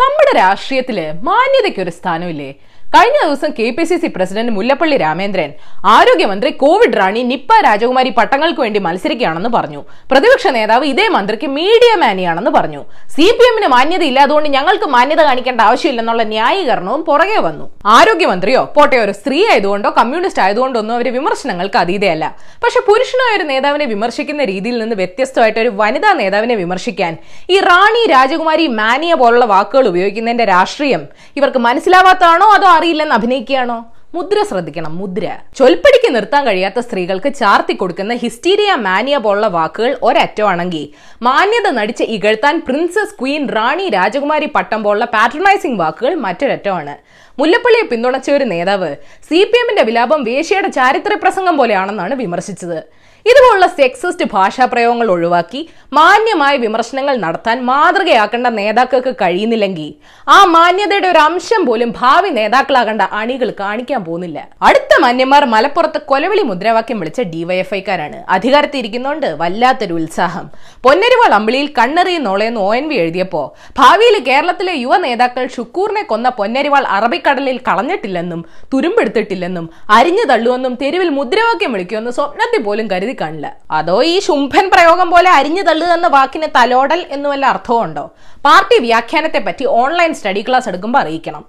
നമ്മുടെ രാഷ്ട്രീയത്തിൽ മാന്യതയ്ക്ക് ഒരു സ്ഥാനമില്ലേ? കഴിഞ്ഞ ദിവസം K P C C president Mullappally Ramachandran ആരോഗ്യമന്ത്രി കോവിഡ് റാണി നിപ്പ രാജകുമാരി പട്ടങ്ങൾക്ക് വേണ്ടി മത്സരിക്കുകയാണെന്ന് പറഞ്ഞു. പ്രതിപക്ഷ നേതാവ് ഇതേ മന്ത്രിക്ക് മീഡിയ മാനിയാണെന്ന് പറഞ്ഞു. സി പി എമ്മിന് മാന്യത ഇല്ലാതുകൊണ്ട് ഞങ്ങൾക്ക് മാന്യത കാണിക്കേണ്ട ആവശ്യമില്ലെന്നുള്ള ന്യായീകരണവും പുറകെ വന്നു. ആരോഗ്യമന്ത്രിയോ പോട്ടെ ഒരു സ്ത്രീ ആയതുകൊണ്ടോ കമ്മ്യൂണിസ്റ്റ് ആയതുകൊണ്ടോ ഒന്നും അവർ വിമർശനങ്ങൾക്ക് അതീതയല്ല. പക്ഷെ പുരുഷനായ ഒരു നേതാവിനെ വിമർശിക്കുന്ന രീതിയിൽ നിന്ന് വ്യത്യസ്തമായിട്ട് ഒരു വനിതാ നേതാവിനെ വിമർശിക്കാൻ ഈ റാണി രാജകുമാരി മാനിയ പോലുള്ള വാക്കുകൾ ഉപയോഗിക്കുന്നതിന്റെ രാഷ്ട്രീയം ഇവർക്ക് മനസ്സിലാവാത്തതാണോ അതോ അറിയില്ലെന്ന് അഭിനയിക്കുകയാണോ? മുദ്ര ശ്രദ്ധിക്കണം മുദ്ര. ചൊൽപ്പടിക്ക് നിർത്താൻ കഴിയാത്ത സ്ത്രീകൾക്ക് ചാർത്തി കൊടുക്കുന്ന ഹിസ്റ്റീരിയ മാനിയ പോലുള്ള വാക്കുകൾ ഒരറ്റമാണെങ്കിൽ മാന്യത നടിച്ച് ഇകഴ്ത്താൻ പ്രിൻസസ് ക്വീൻ റാണി രാജകുമാരി പട്ടം പോലുള്ള പാട്രണൈസിംഗ് വാക്കുകൾ മറ്റൊരറ്റമാണ്. മുല്ലപ്പള്ളിയെ പിന്തുണച്ച ഒരു നേതാവ് സി പി എമ്മിന്റെ വിലാപം വേശ്യയുടെ ചാരിത്ര പ്രസംഗം പോലെയാണെന്നാണ് വിമർശിച്ചത്. ഇതുപോലുള്ള സെക്സിസ്റ്റ് ഭാഷാ പ്രയോഗങ്ങൾ ഒഴിവാക്കി മാന്യമായ വിമർശനങ്ങൾ നടത്താൻ മാതൃകയാക്കേണ്ട നേതാക്കൾക്ക് കഴിയുന്നില്ലെങ്കിൽ ആ മാന്യതയുടെ ഒരു അംശം പോലും ഭാവി നേതാക്കളാകേണ്ട അണികൾ കാണിക്കാൻ പോകുന്നില്ല. അടുത്ത മാന്യന്മാർ മലപ്പുറത്ത് കൊലവിളി മുദ്രാവാക്യം വിളിച്ച ഡിവൈഎഫ്ഐക്കാരാണ്. അധികാരത്തിൽ ഇരിക്കുന്നോണ്ട് വല്ലാത്തൊരു ഉത്സാഹം. പൊന്നരുവാൾ അമ്പിളിയിൽ കണ്ണെറിയുന്നോളെന്ന് ഒ എൻ വി എഴുതിയപ്പോ ഭാവിയിൽ കേരളത്തിലെ യുവ നേതാക്കൾ ഷുക്കൂറിനെ കൊന്ന പൊന്നരുവാൾ അറബിക്കടലിൽ കളഞ്ഞിട്ടില്ലെന്നും തുരുമ്പെടുത്തിട്ടില്ലെന്നും അരിഞ്ഞു തള്ളുവെന്നും തെരുവിൽ മുദ്രാവാക്യം വിളിക്കുമെന്ന് സ്വപ്നത്തിൽ പോലും കരുതി കാണില്ല അതോ ഈ ശുംഭൻ പ്രയോഗം പോലെ അരിഞ്ഞു തള്ളുക എന്ന വാക്കിന് തലോടൽ എന്ന് വല്ല അർത്ഥമുണ്ടോ പാർട്ടി വ്യാഖ്യാനത്തെ പറ്റി ഓൺലൈൻ സ്റ്റഡി ക്ലാസ് എടുക്കുമ്പോൾ അറിയിക്കണം?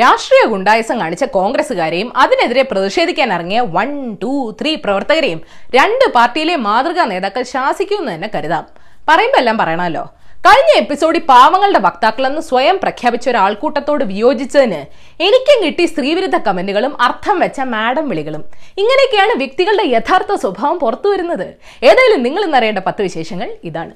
രാഷ്ട്രീയ ഗുണ്ടായുസം കാണിച്ച കോൺഗ്രസുകാരെയും അതിനെതിരെ പ്രതിഷേധിക്കാൻ ഇറങ്ങിയ വൺ ടു ത്രീ പ്രവർത്തകരെയും രണ്ട് പാർട്ടിയിലെ മാതൃകാ നേതാക്കൾ ശാസിക്കുമെന്ന് തന്നെ കരുതാം. പറയുമ്പോ എല്ലാം പറയണമല്ലോ. കഴിഞ്ഞ എപ്പിസോഡിൽ പാവങ്ങളുടെ വക്താക്കളെന്ന് സ്വയം പ്രഖ്യാപിച്ച ഒരു ആൾക്കൂട്ടത്തോട് വിയോജിച്ചതിന് എനിക്കും കിട്ടി സ്ത്രീവിരുദ്ധ കമന്റുകളും അർത്ഥം വെച്ച മാഡം വിളികളും. ഇങ്ങനെയൊക്കെയാണ് വ്യക്തികളുടെ യഥാർത്ഥ സ്വഭാവം പുറത്തു വരുന്നത് ഏതായാലും നിങ്ങൾ ഇന്നറിയേണ്ട പത്ത് വിശേഷങ്ങൾ ഇതാണ്.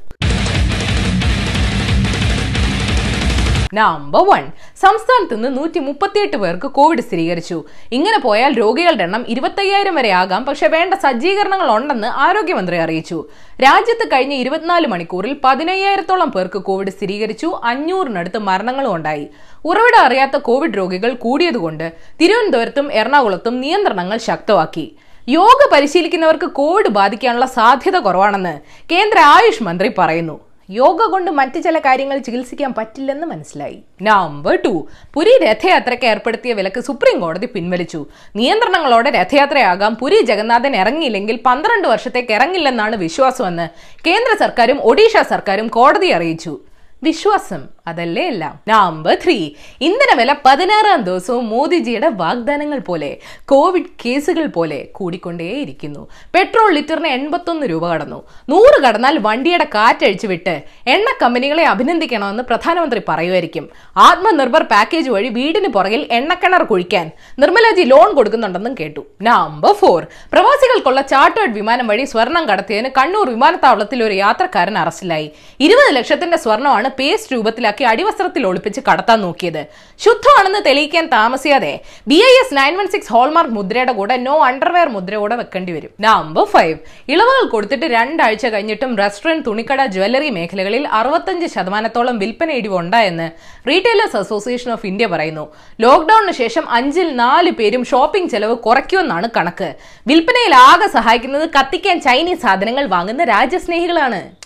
നമ്പർ വൺ സംസ്ഥാനത്ത് നിന്ന് നൂറ്റി മുപ്പത്തിയെട്ട് പേർക്ക് കോവിഡ് സ്ഥിരീകരിച്ചു. ഇങ്ങനെ പോയാൽ രോഗികളുടെ എണ്ണം ഇരുപത്തയ്യായിരം വരെ ആകാം. പക്ഷെ വേണ്ട സജ്ജീകരണങ്ങൾ ഉണ്ടെന്ന് ആരോഗ്യമന്ത്രി അറിയിച്ചു. രാജ്യത്ത് കഴിഞ്ഞ ഇരുപത്തിനാല് മണിക്കൂറിൽ പതിനയ്യായിരത്തോളം പേർക്ക് കോവിഡ് സ്ഥിരീകരിച്ചു. അഞ്ഞൂറിനടുത്ത് മരണങ്ങളും ഉണ്ടായി. ഉറവിടം അറിയാത്ത കോവിഡ് രോഗികൾ കൂടിയതുകൊണ്ട് തിരുവനന്തപുരത്തും എറണാകുളത്തും നിയന്ത്രണങ്ങൾ ശക്തമാക്കി. യോഗ പരിശീലിക്കുന്നവർക്ക് കോവിഡ് ബാധിക്കാനുള്ള സാധ്യത കുറവാണെന്ന് കേന്ദ്ര ആയുഷ് മന്ത്രി പറയുന്നു. യോഗ കൊണ്ട് മറ്റു ചില കാര്യങ്ങൾ ചികിത്സിക്കാൻ പറ്റില്ലെന്ന് മനസ്സിലായി. നമ്പർ ടു പുരി രഥയാത്രയ്ക്ക് ഏർപ്പെടുത്തിയ വിലക്ക് സുപ്രീം കോടതി പിൻവലിച്ചു. നിയന്ത്രണങ്ങളോടെ രഥയാത്രയാകാം. പുരി ജഗന്നാഥൻ ഇറങ്ങിയില്ലെങ്കിൽ പന്ത്രണ്ട് വർഷത്തേക്ക് ഇറങ്ങില്ലെന്നാണ് വിശ്വാസമെന്ന് കേന്ദ്ര സർക്കാരും ഒഡീഷ സർക്കാരും കോടതി അറിയിച്ചു. വിശ്വാസം. അതല്ലേ അല്ല നമ്പർ ത്രീ ഇന്ധന വില പതിനാറാം ദിവസവും മോദിജിയുടെ വാഗ്ദാനങ്ങൾ പോലെ കോവിഡ് കേസുകൾ പോലെ കൂടിക്കൊണ്ടേയിരിക്കുന്നു. പെട്രോൾ ലിറ്ററിന് എൺപത്തൊന്ന് രൂപ കടന്നു. നൂറ് കടന്നാൽ വണ്ടിയുടെ കാറ്റഴിച്ചു വിട്ട് എണ്ണ കമ്പനികളെ അഭിനന്ദിക്കണമെന്ന് പ്രധാനമന്ത്രി പറയുമായിരിക്കും. ആത്മനിർഭർ പാക്കേജ് വഴി വീടിന് പുറകിൽ എണ്ണക്കിണർ കുഴിക്കാൻ നിർമ്മലാജി ലോൺ കൊടുക്കുന്നുണ്ടെന്നും കേട്ടു. നമ്പർ ഫോർ പ്രവാസികൾക്കുള്ള ചാർട്ടേഡ് വിമാനം വഴി സ്വർണം കടത്തിയതിന് കണ്ണൂർ വിമാനത്താവളത്തിൽ ഒരു യാത്രക്കാരൻ അറസ്റ്റിലായി. ഇരുപത് ലക്ഷത്തിന്റെ സ്വർണമാണ് പേസ്റ്റ് രൂപത്തിലാക്കി അടിവസ്ത്രത്തിൽ ഒളിപ്പിച്ച് കടത്താൻ നോക്കിയത്. ശുദ്ധമാണെന്ന് തെളിയിക്കാൻ താമസിയാതെ B I S nine one six hallmark മുദ്രയുടെ കൂടെ നോ അണ്ടർവെയർ മുദ്ര കൂടെ വെക്കേണ്ടി വരും. നമ്പർ ഫൈവ് ഇളവുകൾ കൊടുത്തിട്ട് രണ്ടാഴ്ച കഴിഞ്ഞിട്ടും റെസ്റ്റോറന്റ് തുണിക്കട ജ്വല്ലറി മേഖലകളിൽ അറുപത്തഞ്ച് ശതമാനത്തോളം വിൽപ്പന ഇടിവ് ഉണ്ടായെന്ന് റീറ്റെയിലേഴ്സ് അസോസിയേഷൻ ഓഫ് ഇന്ത്യ പറയുന്നു. ലോക്ഡൌണിന് ശേഷം അഞ്ചിൽ നാല് പേരും ഷോപ്പിംഗ് ചെലവ് കുറയ്ക്കുമെന്നാണ് കണക്ക്. വിൽപ്പനയിൽ ആകെ സഹായിക്കുന്നത് കത്തിക്കാൻ ചൈനീസ് സാധനങ്ങൾ വാങ്ങുന്ന രാജ്യസ്നേഹികളാണ്.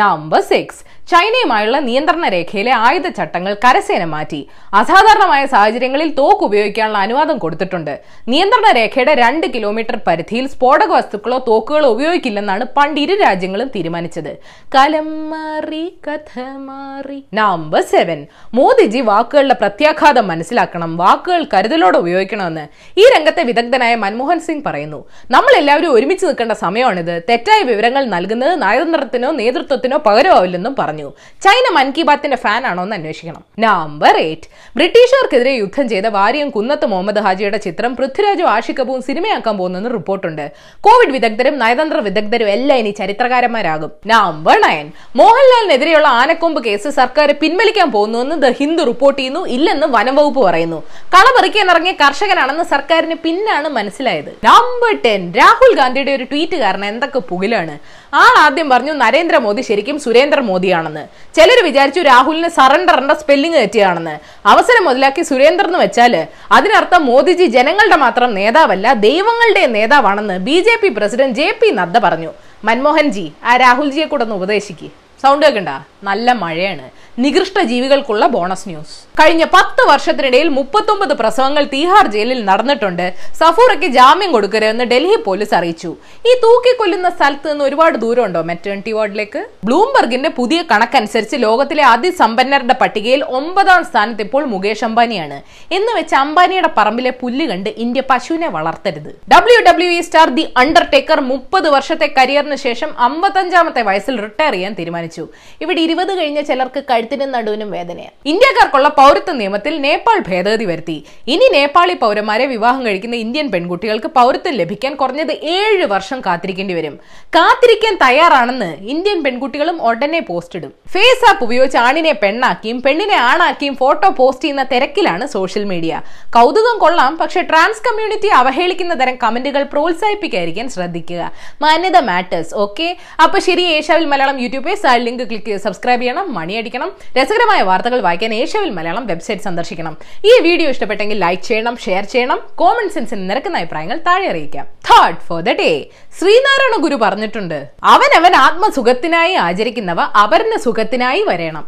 Number six. ചൈനയുമായുള്ള നിയന്ത്രണ രേഖയിലെ ആയുധ ചട്ടങ്ങൾ കരസേന മാറ്റി. അസാധാരണമായ സാഹചര്യങ്ങളിൽ തോക്ക് ഉപയോഗിക്കാനുള്ള അനുവാദം കൊടുത്തിട്ടുണ്ട്. നിയന്ത്രണ രേഖയുടെ രണ്ട് കിലോമീറ്റർ പരിധിയിൽ സ്ഫോടക വസ്തുക്കളോ തോക്കുകളോ ഉപയോഗിക്കില്ലെന്നാണ് പണ്ട് ഇരു രാജ്യങ്ങളും തീരുമാനിച്ചത്. കലം മാറി കഥ മാറി നമ്പർ സെവൻ. മോദിജി വാക്കുകളുടെ പ്രത്യാഘാതം മനസ്സിലാക്കണം. വാക്കുകൾ കരുതലോടെ ഉപയോഗിക്കണമെന്ന് ഈ രംഗത്തെ വിദഗ്ധനായ മൻമോഹൻ സിംഗ് പറയുന്നു. നമ്മൾ എല്ലാവരും ഒരുമിച്ച് നിൽക്കേണ്ട സമയമാണിത്. തെറ്റായ വിവരങ്ങൾ നൽകുന്നത് നയതന്ത്രത്തിനോ നേതൃത്വത്തിനോ പകരമാവില്ലെന്നും പറഞ്ഞു. ചൈന മൻ കി ബാത്തിന്റെ ഫാൻ ആണോ എന്ന് അന്വേഷിക്കണം. നമ്പർ എയ്റ്റ് ബ്രിട്ടീഷുകാർക്കെതിരെ യുദ്ധം ചെയ്ത വാര്യം കുന്നത്ത് മുഹമ്മദ് ഹാജിയുടെ ചിത്രം പൃഥ്വിരാജും കപൂറും സിനിമയാക്കാൻ പോകുന്നെന്ന് റിപ്പോർട്ടുണ്ട്. കോവിഡ് വിദഗ്ധരും നയതന്ത്ര വിദഗ്ധരും എല്ലാം ഇനി ചരിത്രകാരന്മാരാകും. നമ്പർ നയൻ മോഹൻലാലിനെതിരെയുള്ള ആനക്കൊമ്പ് കേസ് സർക്കാർ പിൻവലിക്കാൻ പോകുന്നുവെന്ന് ദ ഹിന്ദു റിപ്പോർട്ട് ചെയ്യുന്നു. ഇല്ലെന്ന് വനംവകുപ്പ് പറയുന്നു. കളപറിക്കാൻ ഇറങ്ങിയ കർഷകനാണെന്ന് സർക്കാരിന് പിന്നാണ് മനസ്സിലായത്. നമ്പർ ടെൻ രാഹുൽ ഗാന്ധിയുടെ ഒരു ട്വീറ്റ് കാരണം എന്തൊക്കെ പുകിലാണ്? ആൾ ആദ്യം പറഞ്ഞു നരേന്ദ്രമോദി ശരിക്കും സുരേന്ദ്ര മോദിയാണെന്ന് ചിലർ വിചാരിച്ചു രാഹുലിന് സറണ്ടറിന്റെ സ്പെല്ലിംഗ് തെറ്റിയാണെന്ന്. അവസരം മുതലാക്കി സുരേന്ദ്രൻ എന്ന് വെച്ചാൽ അതിനർത്ഥം മോദിജി ജനങ്ങളുടെ മാത്രം നേതാവല്ല ദൈവങ്ങളുടെ നേതാവാണെന്ന് B J P president J P Nadda പറഞ്ഞു. മൻമോഹൻ ജി ആ രാഹുൽജിയെ കൂടെ ഒന്ന് ഉപദേശിക്ക്. സൗണ്ട് കേൾക്കണ്ട? നല്ല മഴയാണ്. നികൃഷ്ട ജീവികൾക്കുള്ള ബോണസ് ന്യൂസ്. കഴിഞ്ഞ പത്ത് വർഷത്തിനിടയിൽ മുപ്പത്തൊമ്പത് പ്രസവങ്ങൾ തീഹാർ ജയിലിൽ നടന്നിട്ടുണ്ട്. സഫൂറയ്ക്ക് ജാമ്യം കൊടുക്കരുതെന്ന് ഡൽഹി പോലീസ് അറിയിച്ചു. ഈ തൂക്കിക്കൊല്ലുന്ന സ്ഥലത്ത് നിന്ന് ഒരുപാട് ദൂരമുണ്ടോ മെറ്റേണിറ്റി വാർഡിലേക്ക്? ബ്ലൂംബർഗിന്റെ പുതിയ കണക്കനുസരിച്ച് ലോകത്തിലെ അതിസമ്പന്നരുടെ പട്ടികയിൽ ഒമ്പതാം സ്ഥാനത്ത് ഇപ്പോൾ മുകേഷ് അംബാനിയാണ്. എന്ന് വെച്ച് അംബാനിയുടെ പറമ്പിലെ പുല്ല് കണ്ട് ഇന്ത്യ പശുവിനെ വളർത്തരുത്. W W E star the Undertaker മുപ്പത് വർഷത്തെ കരിയറിന് ശേഷം അമ്പത്തഞ്ചാമത്തെ വയസ്സിൽ റിട്ടയർ ചെയ്യാൻ തീരുമാനിച്ചു. ഇവിടെ ഇരുപത് കഴിഞ്ഞ ചിലർക്ക് കഴുത്തിനും നടുവിനും വേദനയാണ് ഇന്ത്യക്കാർക്കുള്ള പൗരത്വ നിയമത്തിൽ നേപ്പാൾ ഭേദഗതി വരുത്തി. ഇനി നേപ്പാളി പൗരന്മാരെ വിവാഹം കഴിക്കുന്ന ഇന്ത്യൻ പെൺകുട്ടികൾക്ക് പൗരത്വം ലഭിക്കാൻ കുറഞ്ഞത് ഏഴ് വർഷം കാത്തിരിക്കേണ്ടി വരും. കാത്തിരിക്കാൻ തയ്യാറാണെന്ന് ഇന്ത്യൻ പെൺകുട്ടികളും ഉടനെ പോസ്റ്റ് ഇടും. ഫേസ് ആപ്പ് ഉപയോഗിച്ച് ആണിനെ പെണ്ണാക്കിയും പെണ്ണിനെ ആണാക്കിയും ഫോട്ടോ പോസ്റ്റ് ചെയ്യുന്ന തിരക്കിലാണ് സോഷ്യൽ മീഡിയ. കൗതുകം കൊള്ളാം പക്ഷെ ട്രാൻസ് കമ്മ്യൂണിറ്റി അവഹേളിക്കുന്ന തരം കമന്റുകൾ പ്രോത്സാഹിപ്പിക്കാതിരിക്കാൻ ശ്രദ്ധിക്കുക. മാന്യത മാറ്റേഴ്സ് ഓക്കെ? അപ്പൊ ശരി ഏഷ്യാവിൽ മലയാളം യൂട്യൂബ് ലിങ്ക് ക്ലിക്ക് ചെയ്ത് സബ്സ്ക്രൈബ് ചെയ്യണം മണിയടിക്കണം രസകരമായ വാർത്തകൾ വായിക്കാൻ ഏഷ്യവിൽ മലയാളം വെബ്സൈറ്റ് സന്ദർശിക്കണം. ഈ വീഡിയോ ഇഷ്ടപ്പെട്ടെങ്കിൽ ലൈക്ക് ചെയ്യണം ഷെയർ ചെയ്യണം കോമൺ സെൻസിന് നിരക്കുന്ന അഭിപ്രായങ്ങൾ താഴെ അറിയിക്കാം. Third for the day Sree Narayana Guru പറഞ്ഞിട്ടുണ്ട് അവനവൻ ആത്മസുഖത്തിനായി ആചരിക്കുന്നവ അവരുടെ സുഖത്തിനായി വരേണം.